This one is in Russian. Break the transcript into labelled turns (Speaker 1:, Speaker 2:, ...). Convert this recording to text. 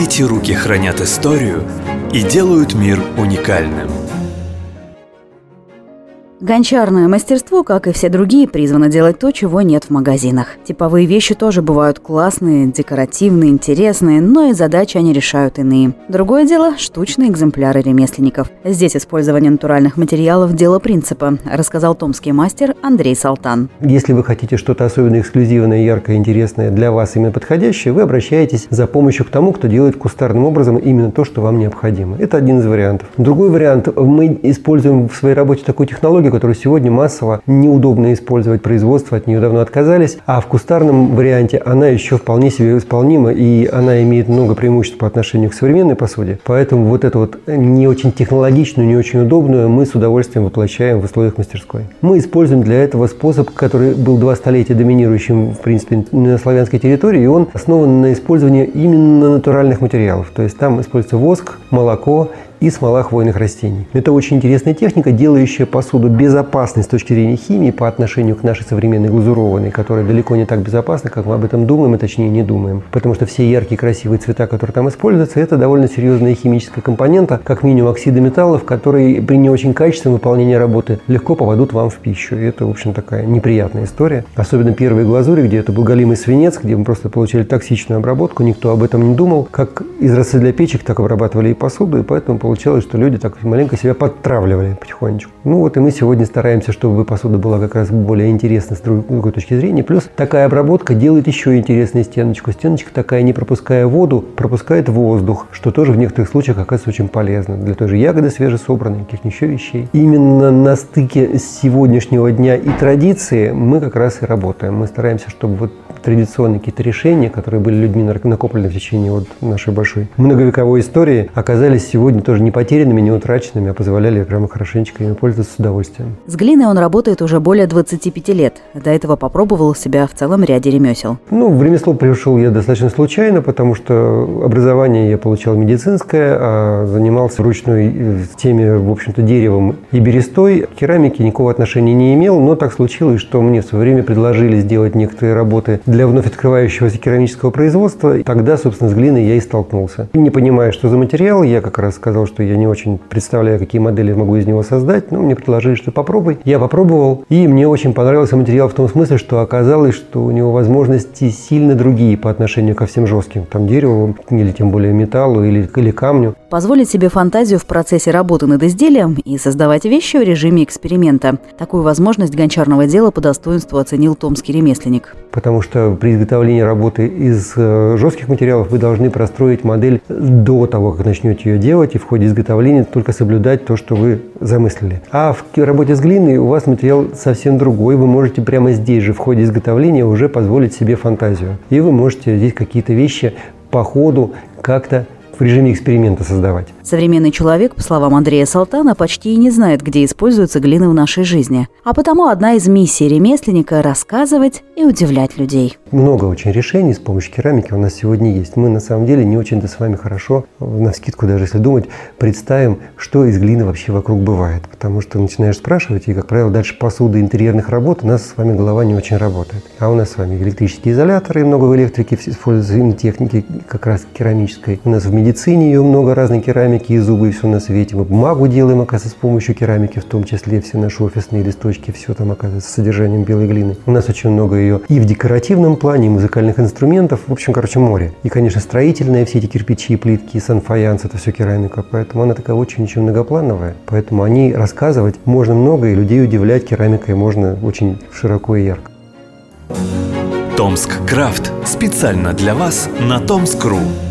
Speaker 1: Эти руки хранят историю и делают мир уникальным.
Speaker 2: Гончарное мастерство, как и все другие, призвано делать то, чего нет в магазинах. Типовые вещи тоже бывают классные, декоративные, интересные, но и задачи они решают иные. Другое дело – штучные экземпляры ремесленников. Здесь использование натуральных материалов – дело принципа, рассказал томский мастер Андрей Салтан.
Speaker 3: Если вы хотите что-то особенно эксклюзивное, яркое, интересное, для вас именно подходящее, вы обращаетесь за помощью к тому, кто делает кустарным образом именно то, что вам необходимо. Это один из вариантов. Другой вариант – мы используем в своей работе такую технологию, технологию, которую сегодня массово неудобно использовать производство, от нее давно отказались, а в кустарном варианте она еще вполне себе исполнима, и она имеет много преимуществ по отношению к современной посуде. Поэтому вот эту вот не очень технологичную, не очень удобную мы с удовольствием воплощаем в условиях мастерской. Мы используем для этого способ, который был два столетия доминирующим, в принципе, на славянской территории, и он основан на использовании именно натуральных материалов. То есть там используется воск, молоко и смола хвойных растений. Это очень интересная техника, делающая посуду безопасной с точки зрения химии по отношению к нашей современной глазурованной, которая далеко не так безопасна, как мы об этом думаем, и точнее не думаем. Потому что все яркие красивые цвета, которые там используются, это довольно серьезная химическая компонента, как минимум оксиды металлов, которые при не очень качественном выполнении работы легко попадут вам в пищу. И это, в общем, такая неприятная история. Особенно первые глазури, где это был галимый свинец, где мы просто получили токсичную обработку, никто об этом не думал. Как изразцы для печек, так обрабатывали и посуду, и поэтому получалось, что люди так маленько себя подтравливали потихонечку. Ну вот и мы сегодня стараемся, чтобы посуда была как раз более интересна с другой точки зрения. Плюс такая обработка делает еще интереснее стеночку. Стеночка такая, не пропуская воду, пропускает воздух, что тоже в некоторых случаях оказывается очень полезно. Для той же ягоды свежесобранной, каких-то еще вещей. Именно на стыке сегодняшнего дня и традиции мы как раз и работаем. Мы стараемся, чтобы вот традиционные какие-то решения, которые были людьми накоплены в течение вот нашей большой многовековой истории, оказались сегодня тоже не потерянными, не утраченными, а позволяли прямо хорошенечко ими пользоваться с удовольствием.
Speaker 2: С глиной он работает уже более 25 лет. До этого попробовал себя в целом ряде ремесел.
Speaker 3: Ну, в ремесло пришел я достаточно случайно, потому что образование я получал медицинское, а занимался ручной э, теме, в общем-то, деревом и берестой. К керамике никакого отношения не имел, но так случилось, что мне в свое время предложили сделать некоторые работы для вновь открывающегося керамического производства. И тогда, собственно, с глиной я и столкнулся. Не понимая, что за материал, я как раз сказал, что я не очень представляю, какие модели могу из него создать. Но мне предложили, что попробуй. Я попробовал, и мне очень понравился материал в том смысле, что оказалось, что у него возможности сильно другие по отношению ко всем жестким. Там дереву, или тем более металлу, или, или камню.
Speaker 2: Позволить себе фантазию в процессе работы над изделием и создавать вещи в режиме эксперимента. Такую возможность гончарного дела по достоинству оценил томский ремесленник.
Speaker 3: Потому что что при изготовлении работы из э, жестких материалов вы должны простроить модель до того, как начнете ее делать, и в ходе изготовления только соблюдать то, что вы замыслили. А в работе с глиной у вас материал совсем другой. Вы можете прямо здесь же в ходе изготовления уже позволить себе фантазию. И вы можете здесь какие-то вещи по ходу как-то в режиме эксперимента создавать.
Speaker 2: Современный человек, по словам Андрея Салтана, почти и не знает, где используются глины в нашей жизни. А потому одна из миссий ремесленника – рассказывать и удивлять людей.
Speaker 3: Много очень решений с помощью керамики у нас сегодня есть. Мы на самом деле не очень-то с вами хорошо, на скидку даже если думать, представим, что из глины вообще вокруг бывает. Потому что начинаешь спрашивать, и, как правило, дальше посуда интерьерных работ, у нас с вами голова не очень работает. А у нас с вами электрические изоляторы, много в электрике используются техники как раз керамической. У нас в медицине ее много разной керамики и зубы, и все на свете. Мы бумагу делаем, оказывается, с помощью керамики, в том числе все наши офисные листочки, все там оказывается с содержанием белой глины. У нас очень много ее и в декоративном плане, и музыкальных инструментов. В общем, короче, море. И, конечно, строительные все эти кирпичи, плитки, санфаянс, это все керамика. Поэтому она такая очень-очень многоплановая. Поэтому о ней рассказывать можно много, и людей удивлять керамикой можно очень широко и ярко.
Speaker 1: Томск Крафт специально для вас на Томск.ру.